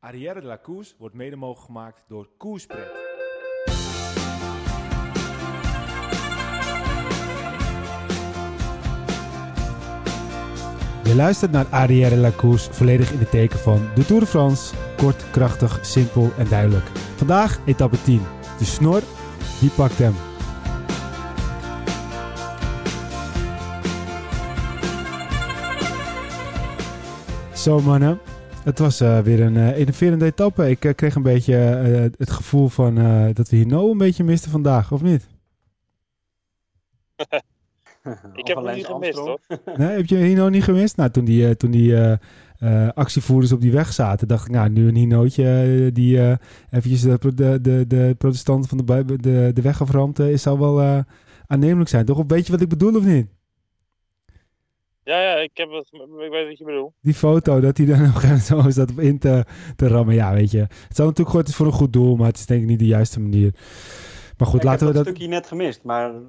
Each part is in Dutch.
Arrière de wordt mede mogelijk gemaakt door Koerspret. Je luistert naar Arrière de la volledig in het teken van de Tour de France. Kort, krachtig, simpel en duidelijk. Vandaag etappe 10. De snor, die pakt hem. Zo mannen, het was eh, weer een uh, enerverende etappe. Ik eh, kreeg een beetje het gevoel van dat we Hino een beetje misten vandaag, of niet? ik heb hem niet gemist hoor. Nee, heb je Hino niet gemist? Nou, toen die, toen die actievoerders op die weg zaten, dacht ik, nou, nu een Hinootje die eventjes de, de, de, de protestanten van de, de, de weg aframt, is zal wel aannemelijk zijn. Toch? Weet je wat ik bedoel of niet? Ja, ja, ik, heb het, ik weet wat je bedoelt. Die foto, dat hij dan nog zo zat in te, te rammen. Ja, weet je. Het zou natuurlijk goed, voor een goed doel, maar het is denk ik niet de juiste manier. Maar goed, laten we dat... Ik heb stukje net gemist, maar het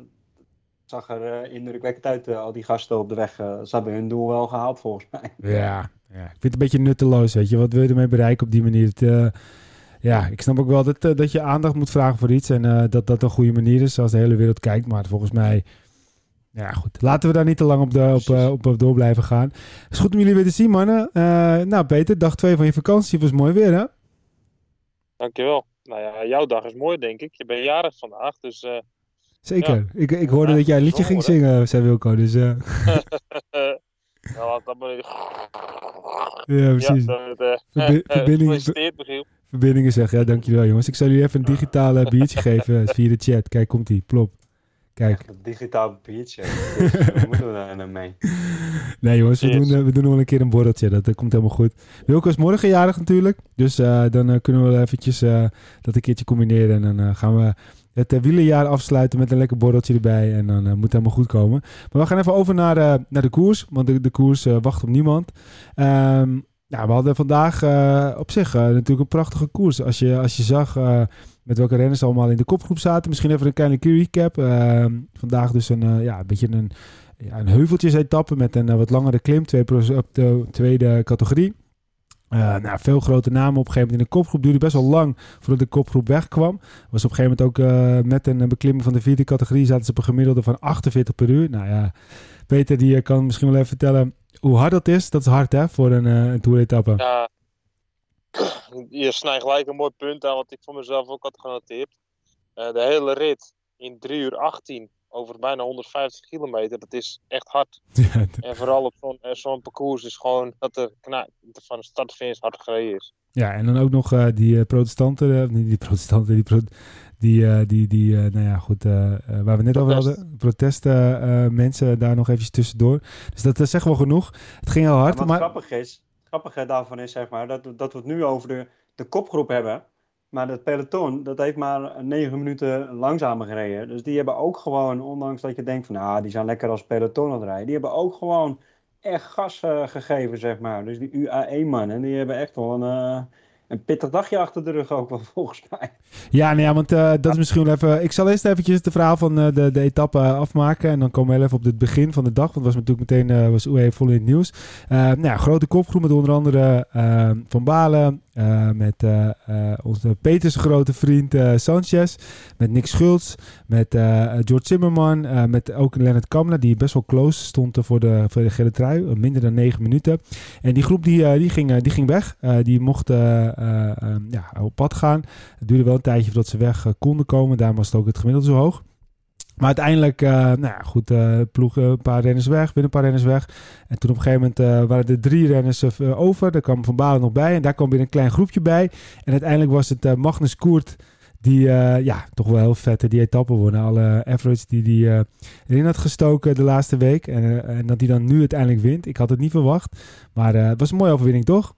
zag er uh, indrukwekkend uit. Uh, al die gasten op de weg, uh, ze hebben hun doel wel gehaald volgens mij. Ja, ja, ik vind het een beetje nutteloos, weet je. Wat wil je ermee bereiken op die manier? Het, ja, ik snap ook wel dat, dat je aandacht moet vragen voor iets en dat dat een goede manier is als de hele wereld kijkt. Maar volgens mij ja, goed. Laten we daar niet te lang op, de, op, uh, op door blijven gaan. Het is goed om jullie weer te zien, mannen. Uh, nou, Peter, dag 2 van je vakantie was mooi weer, hè? Dankjewel. Nou ja, jouw dag is mooi, denk ik. Je bent jarig vandaag, dus... Uh, Zeker. Ja. Ik, ik hoorde ja, dat jij een liedje ging zingen, zei Wilco, dus... Uh... nou, dat maar... ja, precies. Ja, dat, Verbi verbinding, verbindingen zeg. Ja, dankjewel, jongens. Ik zal jullie even een digitale biertje geven via de chat. Kijk, komt-ie. Plop. Kijk. Een digitaal papiertje. dus, moeten we daar mee? Nee jongens, we, doen, uh, we doen nog wel een keer een borreltje. Dat, komt helemaal goed. Wilco is morgen jarig natuurlijk. Dus uh, dan uh, kunnen we eventjes dat een keertje combineren. En dan gaan we het wielenjaar afsluiten met een lekker borreltje erbij. En dan moet het helemaal goed komen. Maar we gaan even over naar, naar de koers. Want de, de koers wacht op niemand. Um, ja, we hadden vandaag op zich natuurlijk een prachtige koers. Als je, als je zag met welke renners allemaal in de kopgroep zaten. Misschien even een kleine recap. Uh, vandaag dus een, uh, ja, een beetje een, ja, een heuveltjes-etappe met een uh, wat langere klim. Twee op de tweede categorie. Uh, nou, veel grote namen op een gegeven moment in de kopgroep. Duurde best wel lang voordat de kopgroep wegkwam. Was op een gegeven moment ook met een beklimming van de vierde categorie. Zaten ze op een gemiddelde van 48 per uur. Nou ja, Peter die kan misschien wel even vertellen hoe hard dat is. Dat is hard hè, voor een, een toeretappe. Ja, je snijdt gelijk een mooi punt aan wat ik voor mezelf ook had genoteerd. Uh, de hele rit in 3 uur 18 over bijna 150 kilometer, dat is echt hard. Ja, en vooral op zo'n uh, zo parcours is gewoon dat er nou, van start finish hard gereden is. Ja, en dan ook nog uh, die protestanten, niet die protestanten, die, pro die, die, die nou ja, goed, waar we net over hadden, protesten mensen daar nog eventjes tussendoor. Dus dat is echt wel genoeg. Het ging heel hard. Ja, wat maar... grappig is, grappige daarvan is zeg maar, dat, dat we het nu over de, de kopgroep hebben. Maar het peloton, dat heeft maar negen minuten langzamer gereden. Dus die hebben ook gewoon, ondanks dat je denkt van, nou, die zijn lekker als peloton aan het rijden. Die hebben ook gewoon echt gas uh, gegeven, zeg maar. Dus die UAE-mannen, die hebben echt wel een, uh, een pittig dagje achter de rug ook wel, volgens mij. Ja, nee, ja, want uh, dat is misschien wel even... Ik zal eerst eventjes het verhaal van uh, de, de etappe afmaken. En dan komen we even op het begin van de dag. Want was natuurlijk meteen uh, was UE vol in het nieuws. nou grote kopgroep met onder andere Van Balen, uh, met uh, uh, onze Peters grote vriend Sanchez. Met Nick Schultz. Met George Zimmerman. met ook Leonard Kamler. Die best wel close stond voor de, voor de gele trui. minder dan negen minuten. En die groep die, die, ging, die ging weg. die mocht ja, op pad gaan. Het duurde wel een tijdje voordat ze weg konden komen. Daarom was het ook het gemiddelde zo hoog. Maar uiteindelijk, uh, nou ja, goed, uh, ploegen een paar renners weg, binnen een paar renners weg. En toen op een gegeven moment uh, waren er drie renners over. Daar kwam Van Balen nog bij en daar kwam weer een klein groepje bij. En uiteindelijk was het Magnus Koert die, ja, toch wel heel vette die etappe wonnen. Alle average die hij erin had gestoken de laatste week. En, en dat hij dan nu uiteindelijk wint. Ik had het niet verwacht. Maar het was een mooie overwinning, toch?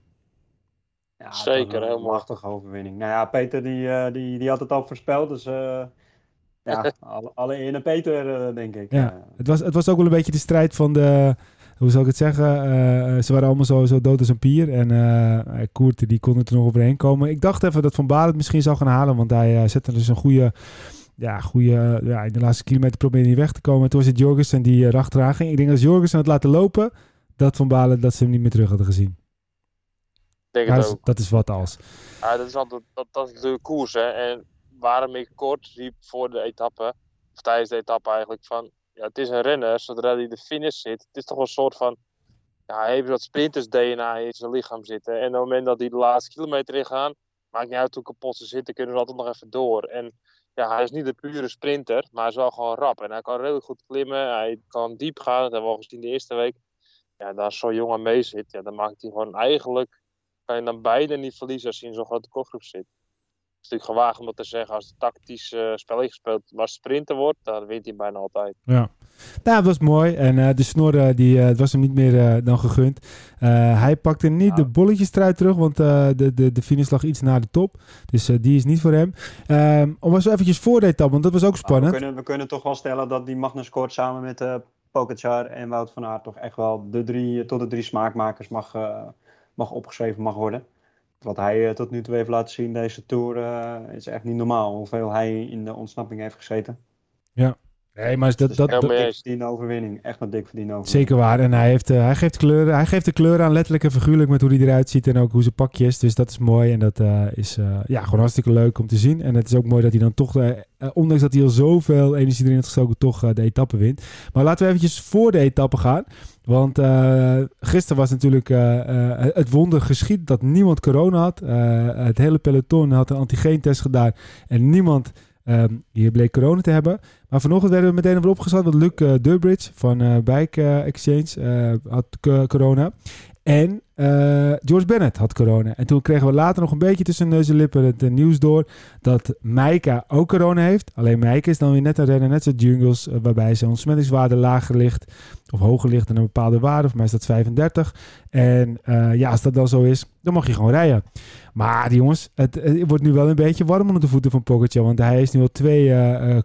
Ja, Zeker, een heel machtige overwinning. Nou ja, Peter die, die, die had het al voorspeld, dus ja, alle, alle eer Peter, uh, denk ik. Ja, het, was, het was ook wel een beetje de strijd van de... Hoe zou ik het zeggen? Uh, ze waren allemaal zo, zo dood als een pier. En uh, Koert, die kon er nog overheen komen. Ik dacht even dat Van Baal het misschien zou gaan halen. Want hij zette dus een goede... Ja, goede, ja, in de laatste kilometer probeerde hij weg te komen. Toen was het Jorgensen die erachteraan ging. Ik denk dat Jorgensen het laten lopen... dat Van Balen dat ze hem niet meer terug hadden gezien. denk het dat, is, dat is wat als. Ja, dat is altijd dat, dat is de koers. Hè. En waarom ik kort riep voor de etappe, of tijdens de etappe eigenlijk, van ja, het is een renner, zodra hij de finish zit, het is toch een soort van, ja, hij heeft wat sprinters DNA in zijn lichaam zitten. En op het moment dat hij de laatste kilometer ingaan, maakt niet uit hoe kapot ze zitten, kunnen ze altijd nog even door. En ja, hij is niet de pure sprinter, maar hij is wel gewoon rap. En hij kan redelijk goed klimmen, hij kan diep gaan, dat hebben we al gezien de eerste week. Ja, als zo'n jongen mee zit, ja, dan maakt hij gewoon eigenlijk kan je dan beide niet verliezen als je in zo'n grote kopgroep zit. Het is natuurlijk gewaagd om dat te zeggen. Als het tactisch eh spel gespeeld waar sprinter wordt, dan wint hij bijna altijd. Ja. Nou, dat was mooi. En eh, de snor, eh, die, eh, het was hem niet meer eh, dan gegund. Eh, hij pakte niet Ja. de bolletjes eruit terug, want eh, de, de, de finish lag iets naar de top. Dus eh, die is niet voor hem. Ehm om was eventjes voor de etappe, want dat was ook we, spannend. kunnen, we kunnen toch wel stellen dat die Magnus Kort samen met Pogacar en Wout van Aert toch echt wel de drie, tot de drie smaakmakers mag, eh, mag opgeschreven mag worden. Wat hij eh, tot nu toe heeft laten zien deze Tour eh, is echt niet normaal. Hoeveel hij in de ontsnapping heeft gezeten. Nee, maar dat, Dus dat, mee dik verdiende overwinning. Echt een dik verdiende overwinning. zeker waar. En hij, heeft, eh, hij, geeft kleuren, hij geeft de kleuren aan, letterlijk en figuurlijk, met hoe hij eruit ziet en ook hoe zijn pakje is. Dus dat is mooi en dat eh, is eh, ja, gewoon hartstikke leuk om te zien. En het is ook mooi dat hij dan toch, ondanks dat hij al zoveel energie erin heeft gestoken, toch de etappe wint. Maar laten we eventjes voor de etappe gaan. Want gisteren was natuurlijk het wonder geschied dat niemand corona had. Het hele peloton had een antigeentest gedaan en niemand ehm, hier bleek corona te hebben. Maar vanochtend werden we meteen weer opgezet, want Luc uh, Durbridge van eh, Bike eh, Exchange eh, had corona. En eh, George Bennett had corona. En toen kregen we later nog een beetje tussen neus en lippen het eh, nieuws door dat Maika ook corona heeft. Alleen Maika is dan weer net een renner, net zoals Jungles, eh, waarbij zijn ontsmettingswaarde lager ligt. Of hoger ligt dan een bepaalde waarde. Voor mij is dat 35. En ja, als dat dan zo is, dan mag je gewoon rijden. Maar jongens, het, wordt nu wel een beetje warm onder de voeten van Pogacar. Want hij is nu al twee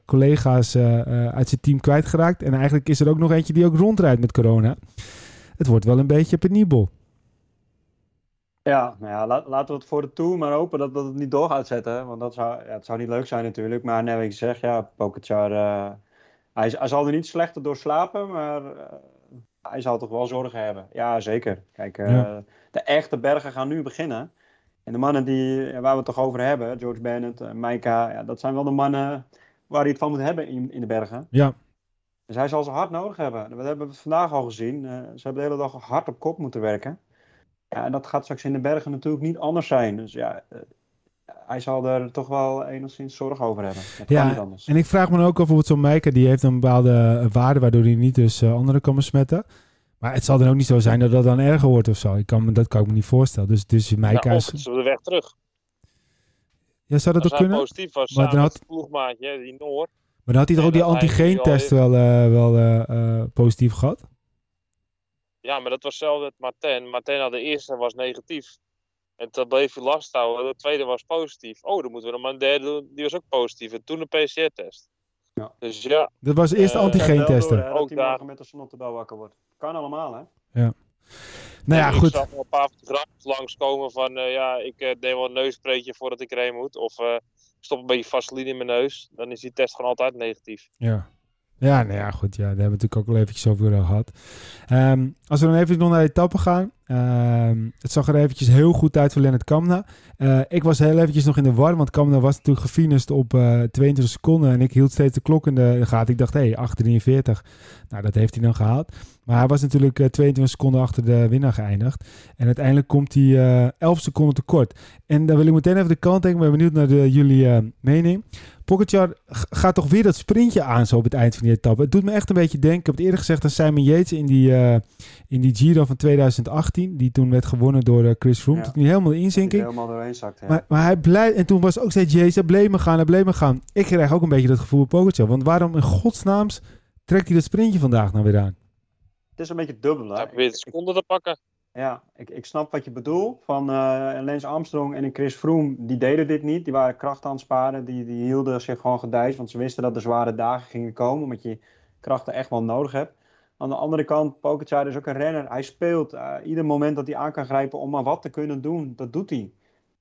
collega's uit zijn team kwijtgeraakt. En eigenlijk is er ook nog eentje die ook rondrijdt met corona. Het wordt wel een beetje penibel. Ja, nou ja, la- laten we het voor de Tour maar hopen dat, dat het niet door gaat zetten. Want dat zou, ja, het zou niet leuk zijn natuurlijk. Maar net wat ik zeg, ja, Pogacar, eh, hij, hij zal er niet slechter door slapen, maar eh, hij zal toch wel zorgen hebben. Ja, zeker. Kijk, eh, Ja. de echte bergen gaan nu beginnen. En de mannen die, waar we het toch over hebben, George Bennett, Maika, ja, dat zijn wel de mannen waar hij het van moet hebben in, in de bergen. Ja, Dus hij zal ze hard nodig hebben. Dat hebben we vandaag al gezien. Eh, ze hebben de hele dag hard op kop moeten werken. Ja, en dat gaat straks in de bergen natuurlijk niet anders zijn. Dus ja, eh, hij zal er toch wel enigszins zorg over hebben. Dat Ja, kan niet anders. en ik vraag me ook af, bijvoorbeeld zo'n Meike, die heeft een bepaalde waarde waardoor hij niet dus eh, anderen kan besmetten. Maar het zal dan ook niet zo zijn dat dat dan erger wordt of zo. Ik kan me, dat kan ik me niet voorstellen. Dus, dus Meike Ja, is... de weg terug. Ja, zou dat Als ook hij kunnen? positief was, Maar dan had- het ploegmaatje, die Noor. Maar dan had hij toch ook die antigeentest wel, eh, wel eh, eh, positief gehad? Ja, maar dat was zelf met Martin. Martin had de eerste was negatief. En toen bleef hij last houden. De tweede was positief. Oh, dan moeten we nog maar een derde doen. Die was ook positief. En toen een PCR-test. Ja. Dus ja, Dat was eerst de antigeentesten. Ja, hè, Ook morgen met de snottebel wakker wordt. Kan allemaal, hè? Nou ja, ik goed. zag nog een paar fotografjes langskomen van... eh, ja, ik eh, neem wel een neuspreetje voordat ik erheen moet. Of eh, ik stop een beetje vaseline in mijn neus. Dan is die test gewoon altijd negatief. Ja. Ja, nou ja, goed. Ja, daar hebben we natuurlijk ook al eventjes over eh, gehad. Ehm, als we dan even nog naar de etappe gaan. Ehm, het zag er eventjes heel goed uit voor Lennart Kamna. Eh, ik was heel eventjes nog in de war, want Kamna was natuurlijk gefinust op eh 22 seconden. En ik hield steeds de klok in de gaten. Ik dacht, hé, hey, 8,43. Nou, dat heeft hij dan gehaald. Maar hij was natuurlijk eh, 22 seconden achter de winnaar geëindigd. En uiteindelijk komt hij eh 11 seconden tekort. En dan wil ik meteen even de kant Ik ben benieuwd naar de, jullie mening. G- gaat toch weer dat sprintje aan zo op het eind van die etappe. Het doet me echt een beetje denken. Ik heb het eerder gezegd aan Simon Yates in die, in die Giro van 2018. Die toen werd gewonnen door eh, Chris Froome. Ja. Tot nu helemaal inzinking. helemaal doorheen zakt. Ja. Maar, maar hij blijft... En toen was ook steeds Yates, hij bleef me gaan, hij bleef me gaan. Ik krijg ook een beetje dat gevoel Pogacar. Want waarom in godsnaams trekt hij dat sprintje vandaag nou weer aan? Het is een beetje dubbel, hè? Hij Ik- ik- seconden te pakken. Ja, ik, ik snap wat je bedoelt. Van eh Lance Armstrong en Chris Froome, die deden dit niet. Die waren kracht aan het sparen. Die, die hielden zich gewoon gedijst. Want ze wisten dat er zware dagen gingen komen. Omdat je krachten echt wel nodig hebt. Aan de andere kant, Pogacar is ook een renner. Hij speelt. eh, ieder moment dat hij aan kan grijpen om maar wat te kunnen doen, dat doet hij.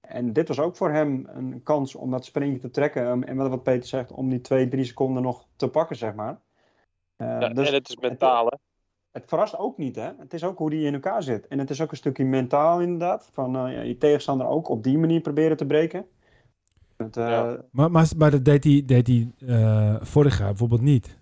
En dit was ook voor hem een kans om dat sprintje te trekken. Um, en wat wat Peter zegt, om die twee, drie seconden nog te pakken, zeg maar. Eh, Ja, dus en het is mentaal, hè. het verrast ook niet, hè. Het is ook hoe die in elkaar zit. En het is ook een stukje mentaal inderdaad. Van uh, je tegenstander ook op die manier proberen te breken. Het, uh... ja. maar, maar, maar, dat deed hij, deed hij uh, vorig jaar bijvoorbeeld niet.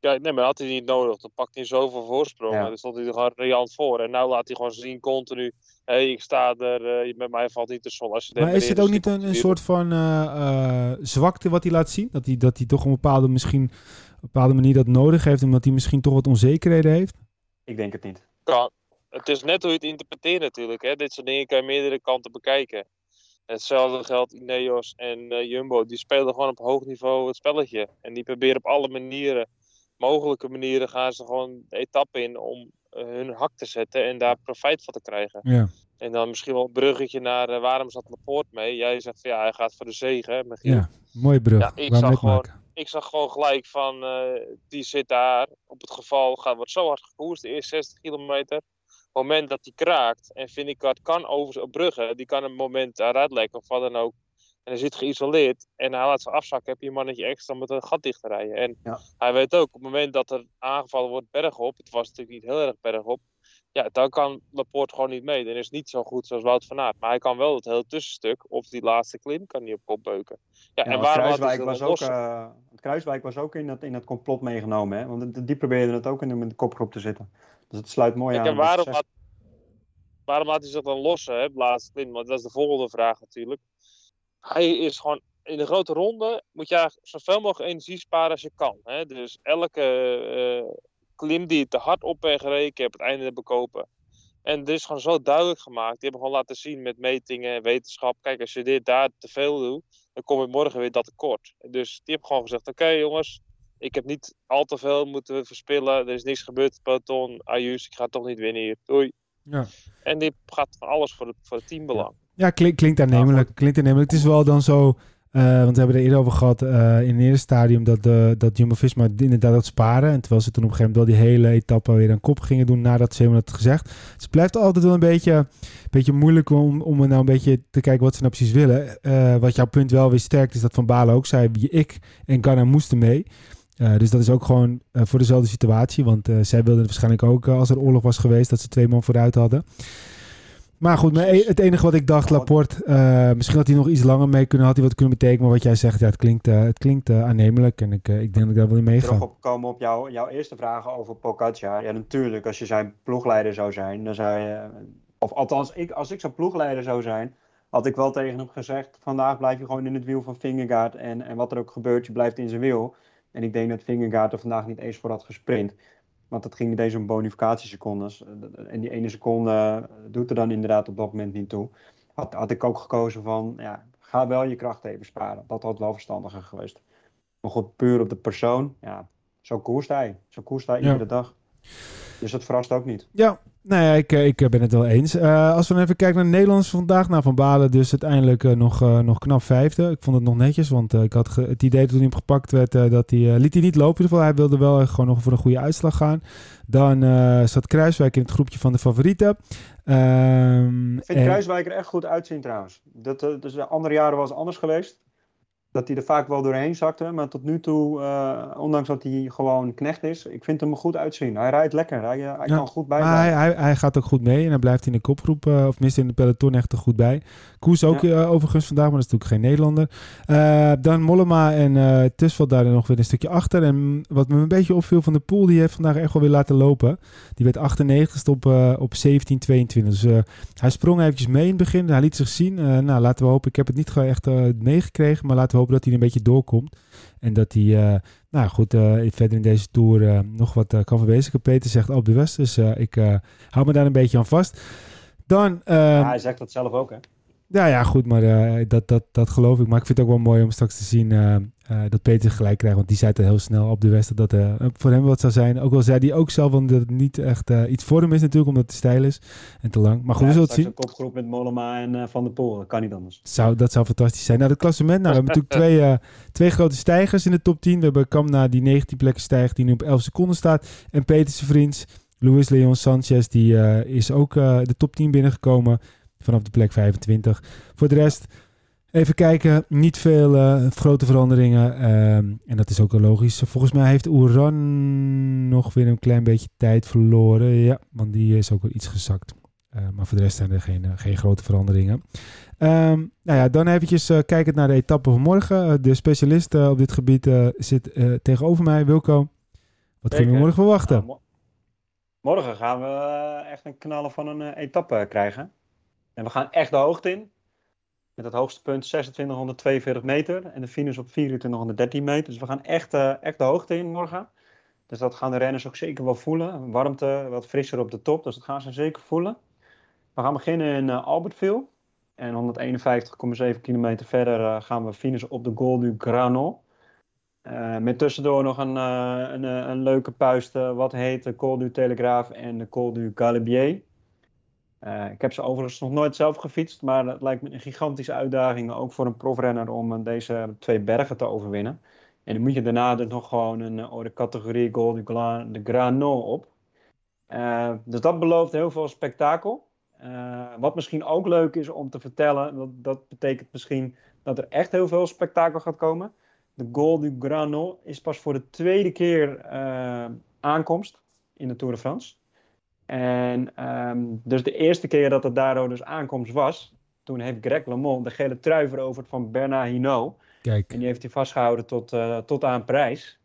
Ja, nee, maar dat had hij niet nodig. Dan pakt hij zoveel voorsprong. Ja. Dan stond hij er gewoon riant voor. En nu laat hij gewoon zien continu. Hé, hey, ik sta er. Uh, met mij valt niet de zon. Als je maar is het ook niet een, een soort van uh, uh, zwakte wat hij laat zien? Dat hij, dat hij toch op een bepaalde, misschien, op een bepaalde manier dat nodig heeft. Omdat hij misschien toch wat onzekerheden heeft? Ik denk het niet. Ja, het is net hoe je het interpreteert natuurlijk. Hè. Dit soort dingen kan je meerdere kanten bekijken. Hetzelfde geldt Ineos en Jumbo. Die spelen gewoon op hoog niveau het spelletje. En die proberen op alle manieren mogelijke manieren gaan ze gewoon de etappe in om uh, hun hak te zetten en daar profijt van te krijgen. Ja. En dan misschien wel een bruggetje naar uh, waarom zat Laporte mee? Jij zegt van ja, hij gaat voor de zegen. Michiel. Ja, mooie brug. Ja, ik, zag gewoon, ik zag gewoon gelijk van uh, die zit daar. Op het geval gaat wordt zo hard gekoerst, de eerste 60 kilometer. Op het moment dat hij kraakt en vind ik dat kan over bruggen, die kan een moment eruit lekken of wat dan ook. En hij zit geïsoleerd en hij laat ze afzakken, heb je een mannetje extra met een gat dicht te rijden. En ja. hij weet ook, op het moment dat er aangevallen wordt bergop, het was natuurlijk niet heel erg bergop, ja, dan kan Laporte gewoon niet mee. Dan is het niet zo goed zoals Wout van Aert. Maar hij kan wel het hele tussenstuk, of die laatste klim, kan hij op kop beuken. Ja, ja en waarom Kruiswijk was ook, uh, het Kruiswijk was ook in het, in het complot meegenomen, hè? want die probeerde het ook in de kopgroep te zitten. Dus het sluit mooi Kijk, aan. En waarom, had, waarom had hij zich dan lossen, hè, laatste klim? Want dat is de volgende vraag natuurlijk hij is gewoon in de grote ronde moet je zoveel mogelijk energie sparen als je kan. Hè? Dus elke uh, klim die je te hard op bent gereden, heb het einde bekopen. En dit is gewoon zo duidelijk gemaakt. Die hebben gewoon laten zien met metingen en wetenschap. Kijk, als je dit daar te veel doet, dan kom je morgen weer dat tekort. Dus die hebben gewoon gezegd: Oké, okay, jongens, ik heb niet al te veel moeten verspillen. Er is niks gebeurd. Peloton, Ayus, ik ga toch niet winnen hier. Doei. Ja. En die gaat van alles voor het, voor het teambelang. Ja, klink, klinkt aannemelijk. Klinkt aannemelijk. Het is wel dan zo... Uh, want we hebben er eerder over gehad uh, in het eerste stadium dat, uh, dat Jumbo-Visma inderdaad dat sparen. En terwijl ze toen op een gegeven moment wel die hele etappe weer aan kop gingen doen nadat ze het gezegd. Dus het blijft altijd wel een beetje, een beetje moeilijk om, om nou een beetje te kijken wat ze nou precies willen. wat jouw punt wel weer sterkt is dat Van Balen ook zei, ik en Ghana moesten mee. dus dat is ook gewoon voor dezelfde situatie. Want zij wilden waarschijnlijk ook, als er oorlog was geweest, dat ze twee man vooruit hadden. Maar goed, maar e- het enige wat ik dacht, Laporte, uh, misschien had hij nog iets langer mee kunnen, had hij wat kunnen betekenen. Maar wat jij zegt, ja, het klinkt, uh, het klinkt uh, aannemelijk en ik, ik denk dat ik daar wel in meega. Terug opkomen op jou, jouw eerste vragen over Pogacar. Ja, natuurlijk, als je zijn ploegleider zou zijn, dan zou je, of althans, ik, als ik zijn ploegleider zou zijn, had ik wel tegen hem gezegd, vandaag blijf je gewoon in het wiel van Vingegaard en, en wat er ook gebeurt, je blijft in zijn wiel. En ik denk dat Vingegaard er vandaag niet eens voor had gesprint. Want het ging deze om bonificatiesecondes. En die ene seconde doet er dan inderdaad op dat moment niet toe. Had, had ik ook gekozen van, ja, ga wel je kracht even sparen. Dat had wel verstandiger geweest. Maar goed, puur op de persoon, ja, zo koerst hij. Zo koerst hij ja. iedere dag. Dus dat verrast ook niet. Ja, nou ja, ik, ik ben het wel eens. Uh, als we dan even kijken naar Nederlands vandaag. Nou, Van Balen dus uiteindelijk uh, nog, uh, nog knap vijfde. Ik vond het nog netjes, want ik had het idee toen hij hem gepakt werd... dat hij, liet hij niet lopen in ieder geval. Hij wilde wel gewoon nog voor een goede uitslag gaan. Dan zat Kruiswijk in het groepje van de favorieten. Ehm, ik vind en... Kruiswijk er echt goed uitzien trouwens. Dat, dus de andere jaren was anders geweest dat hij er vaak wel doorheen zakte. Maar tot nu toe, uh, ondanks dat hij gewoon knecht is, ik vind hem er goed uitzien. Hij rijdt lekker. Hij, hij ja, kan goed bij. Hij, hij, hij, gaat ook goed mee en hij blijft in de kopgroep, uh, of tenminste in de peloton echt er goed bij. Koes ook ja. uh, overigens vandaag, maar dat is natuurlijk geen Nederlander. dan Mollema en uh, Tusveld daar nog weer een stukje achter. En wat me een beetje opviel van de pool, die heeft vandaag echt wel weer laten lopen. Die werd 98 op, op 17, 22. Dus hij sprong eventjes mee in het begin. Hij liet zich zien. nou, laten we hopen. Ik heb het niet echt meegekregen, maar laten we hopen dat hij een beetje doorkomt. En dat hij, uh, nou goed, uh, verder in deze tour uh, nog wat kan verwezenlijken. Peter zegt op de West, dus ik hou me daar een beetje aan vast. Dan, ja, hij zegt dat zelf ook, hè? Ja, ja, goed, maar dat, dat, dat geloof ik. Maar ik vind het ook wel mooi om straks te zien uh, uh, dat Peter gelijk krijgt. Want die zei het heel snel op de Westen dat voor hem wat zou zijn. Ook al zei hij ook zelf dat het niet echt iets voor hem is natuurlijk, omdat het stijl is en te lang. Maar goed, ja, we zullen het zien. een kopgroep met Mollema en Van der Poel, dat kan niet anders. Zou, dat zou fantastisch zijn. Nou, het klassement, nou, we hebben natuurlijk twee, twee grote stijgers in de top 10. We hebben Kamna die 19 plekken stijgt, die nu op 11 seconden staat. En Peterse vriends, Luis Leon Sanchez, die is ook de top 10 binnengekomen vanaf de plek 25. Voor de rest Even kijken, niet veel uh, grote veranderingen. Ehm, en dat is ook logisch. Volgens mij heeft Oeran nog weer een klein beetje tijd verloren. Ja, want die is ook wel iets gezakt. Uh, maar voor de rest zijn er geen, uh, geen grote veranderingen. Um, nou ja, dan eventjes kijkend naar de etappe van morgen. de specialist op dit gebied zit tegenover mij, Wilco. Wat kunnen we morgen verwachten? Nou, mo morgen gaan we echt een knallen van een etappe krijgen. En we gaan echt de hoogte in. Met het hoogste punt 2642 meter en de finish op 2413 meter. Dus we gaan echt, uh, echt de hoogte in morgen. Dus dat gaan de renners ook zeker wel voelen. Warmte, wat frisser op de top, dus dat gaan ze zeker voelen. We gaan beginnen in uh, Albertville. En 151,7 kilometer verder uh, gaan we finishen op de Gol du Granon. met tussendoor nog een, een, een, leuke puist, wat heet de Col du Telegraaf en de Col du Galibier. Uh, ik heb ze overigens nog nooit zelf gefietst, maar het lijkt me een gigantische uitdaging, ook voor een profrenner, om uh, deze twee bergen te overwinnen. En dan moet je daarna dus nog gewoon een uh, categorie Gold de, Gla de Granon op. dus dat belooft heel veel spektakel. wat misschien ook leuk is om te vertellen, dat, dat betekent misschien dat er echt heel veel spektakel gaat komen. De Gold du Granon is pas voor de tweede keer aankomst in de Tour de France. En ehm, dus de eerste keer dat het daardoor dus aankomst was, toen heeft Greg LeMond de gele trui veroverd van Bernard Hinault. Kijk. En die heeft hij vastgehouden tot, uh, tot aan prijs.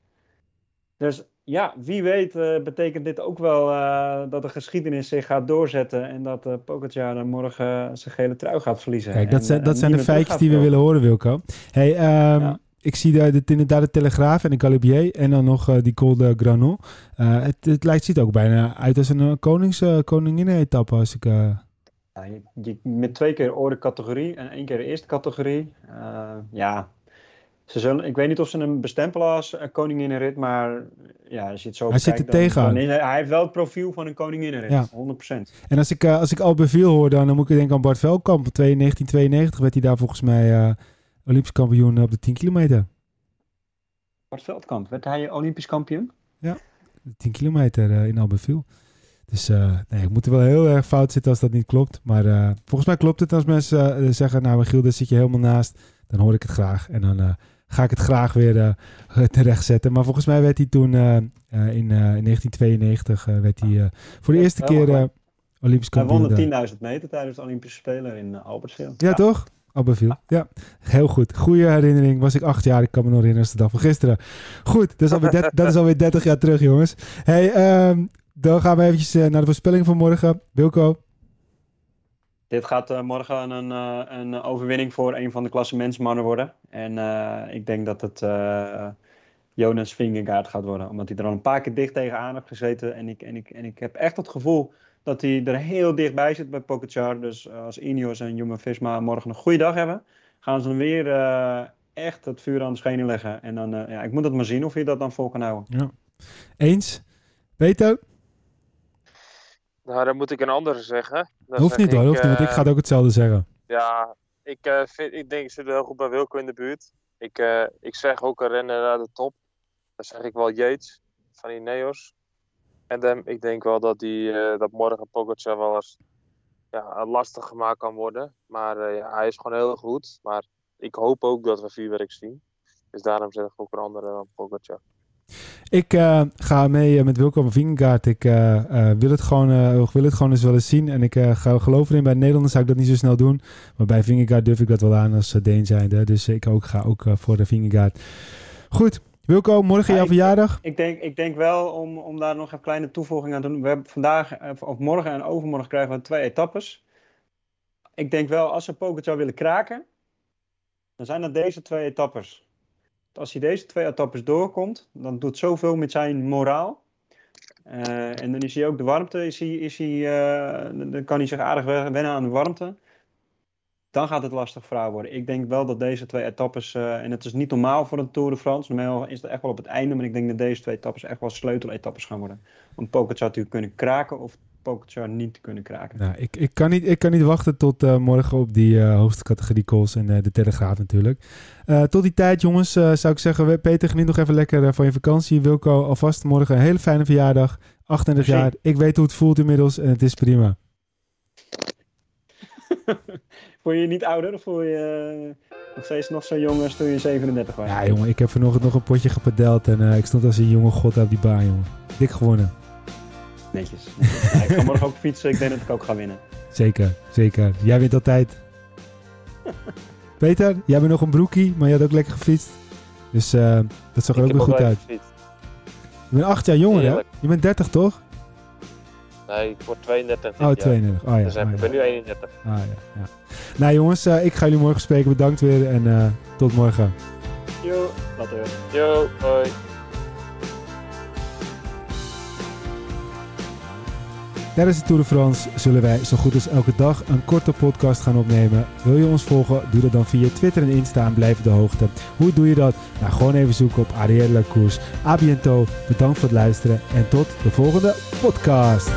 Dus ja, wie weet uh, betekent dit ook wel uh, dat de geschiedenis zich gaat doorzetten en dat uh, Pogacar morgen zijn gele trui gaat verliezen. Kijk, dat zijn, dat zijn de feitjes die we willen horen, Wilco. Hey, um, ja ik zie daar inderdaad de Telegraaf en de Galibier en dan nog uh, die Col de Granon. Uh, het, het lijkt, ziet ook bijna uit als een uh, konings, koninginnen-etappe. Als ik, ja, je, met twee keer orde categorie en één keer de eerste categorie. ja, ze zullen, ik weet niet of ze hem bestempelen als koninginnenrit, maar ja, als je het zo Hij zit er tegenaan. hij heeft wel het profiel van een koninginnenrit, ja. 100%. En als ik, als ik Albeviel hoor, dan, dan moet ik denken aan Bart Velkamp. 1992 werd hij daar volgens mij Olympisch kampioen op de 10 kilometer. Bart Veldkamp, werd hij Olympisch kampioen? Ja, de 10 kilometer uh, in Albertville. Dus uh, nee, ik moet er wel heel erg fout zitten als dat niet klopt. Maar uh, volgens mij klopt het als mensen zeggen, nou Giel, daar zit je helemaal naast. Dan hoor ik het graag en dan ga ik het graag weer terecht zetten. Maar volgens mij werd hij toen in, in 1992 werd hij voor de eerste keer Olympisch kampioen. Hij won de 10.000 meter tijdens de Olympische Spelen in Albertville. Ja, ja, toch? Abbeville. Ja, heel goed. Goede herinnering. Was ik acht jaar. Ik kan me nog herinneren de dag van gisteren. Goed, dat is alweer, dat is alweer 30 jaar terug, jongens. Hey, um, dan gaan we eventjes uh, naar de voorspelling van morgen. Wilco? Dit gaat uh, morgen een, uh, een overwinning voor een van de klassementsmannen worden. En ik denk dat het Jonas Vingegaard gaat worden. Omdat hij er al een paar keer dicht tegenaan heeft gezeten. En ik, en ik, en ik heb echt het gevoel dat hij er heel dichtbij zit bij Pogacar. Dus eh, als Ineos en Jumbo-Visma morgen een goede dag hebben, gaan ze dan weer uh, echt het vuur aan de schenen leggen. En dan, uh, ja, ik moet het maar zien of je dat dan vol kan houden. Ja. Eens? Peter? Nou, dan moet ik een andere zeggen. Dan hoeft niet hoor, hoeft niet, want ik ga het ook hetzelfde zeggen. Ja, ik, vind, ik denk, ik zit heel goed bij Wilco in de buurt. Ik, ik zeg ook een renner naar de top. Dan zeg ik wel Yates van Ineos. En dan, ik denk wel dat, die, uh, dat morgen Pogacar wel eens ja, lastig gemaakt kan worden. Maar uh, ja, hij is gewoon heel goed. Maar ik hoop ook dat we vuurwerk zien. Dus daarom zeg ik ook een andere dan Pogacar. Ik uh, ga mee met Wilco van Vingegaard. Ik wil, het gewoon, wil het gewoon eens wel eens zien. En ik ga geloven erin. Bij Nederlanders zou ik dat niet zo snel doen. Maar bij Vingegaard durf ik dat wel aan als Deen zijnde. Dus ik ook, ga ook voor de Vingegaard. Goed, Wilco, morgen ja, jouw verjaardag? Ik denk, ik denk wel om, om daar nog een kleine toevoeging aan te doen. We hebben vandaag, eh, of morgen en overmorgen krijgen we twee etappes. Ik denk wel, als ze zou willen kraken, dan zijn dat deze twee etappes. Als hij deze twee etappes doorkomt, dan doet zoveel met zijn moraal. Uh, en dan is hij ook de warmte, is hij, is hij, uh, dan kan hij zich aardig wennen aan de warmte dan gaat het lastig voor worden. Ik denk wel dat deze twee etappes, uh, en het is niet normaal voor een Tour de France, normaal is het echt wel op het einde, maar ik denk dat deze twee etappes echt wel sleuteletappes gaan worden. Om Pogacar te kunnen kraken of Pogacar niet kunnen kraken. Nou, ik, ik, kan, niet, ik kan niet wachten tot uh, morgen op die uh, hoogste categorie calls en de Telegraaf natuurlijk. tot die tijd jongens, zou ik zeggen, Peter geniet nog even lekker van je vakantie. Wilco, alvast morgen een hele fijne verjaardag. 38 jaar, ik weet hoe het voelt inmiddels en het is prima. voel je je niet ouder of voel je je nog steeds nog zo jong als toen je 37 was? Ja, jongen, ik heb vanochtend nog een potje gepadeld en eh, ik stond als een jonge god op die baan, jongen. Dik gewonnen. Netjes. Ja, ik ga morgen ook fietsen. Ik denk dat ik ook ga winnen. Zeker, zeker. Jij wint altijd. Peter, jij bent nog een broekie, maar je had ook lekker gefietst. Dus eh, dat zag er ook weer goed uit. gefietst. Je bent acht jaar jonger, hè? Je bent 30, toch? Nee, ik word 32 dit Oh, jaar. 32. Oh ja. Dus oh, ik ben nu 31. Ah, ja, ja. Nou jongens, eh, ik ga jullie morgen spreken. Bedankt weer en eh, tot morgen. Yo, later. Hoi. Tijdens de Tour de France zullen wij zo goed als elke dag een korte podcast gaan opnemen. Wil je ons volgen? Doe dat dan via Twitter en Insta en blijf de hoogte. Hoe doe je dat? Nou, gewoon even zoeken op Arielle Koers. A biento, bedankt voor het luisteren en tot de volgende podcast.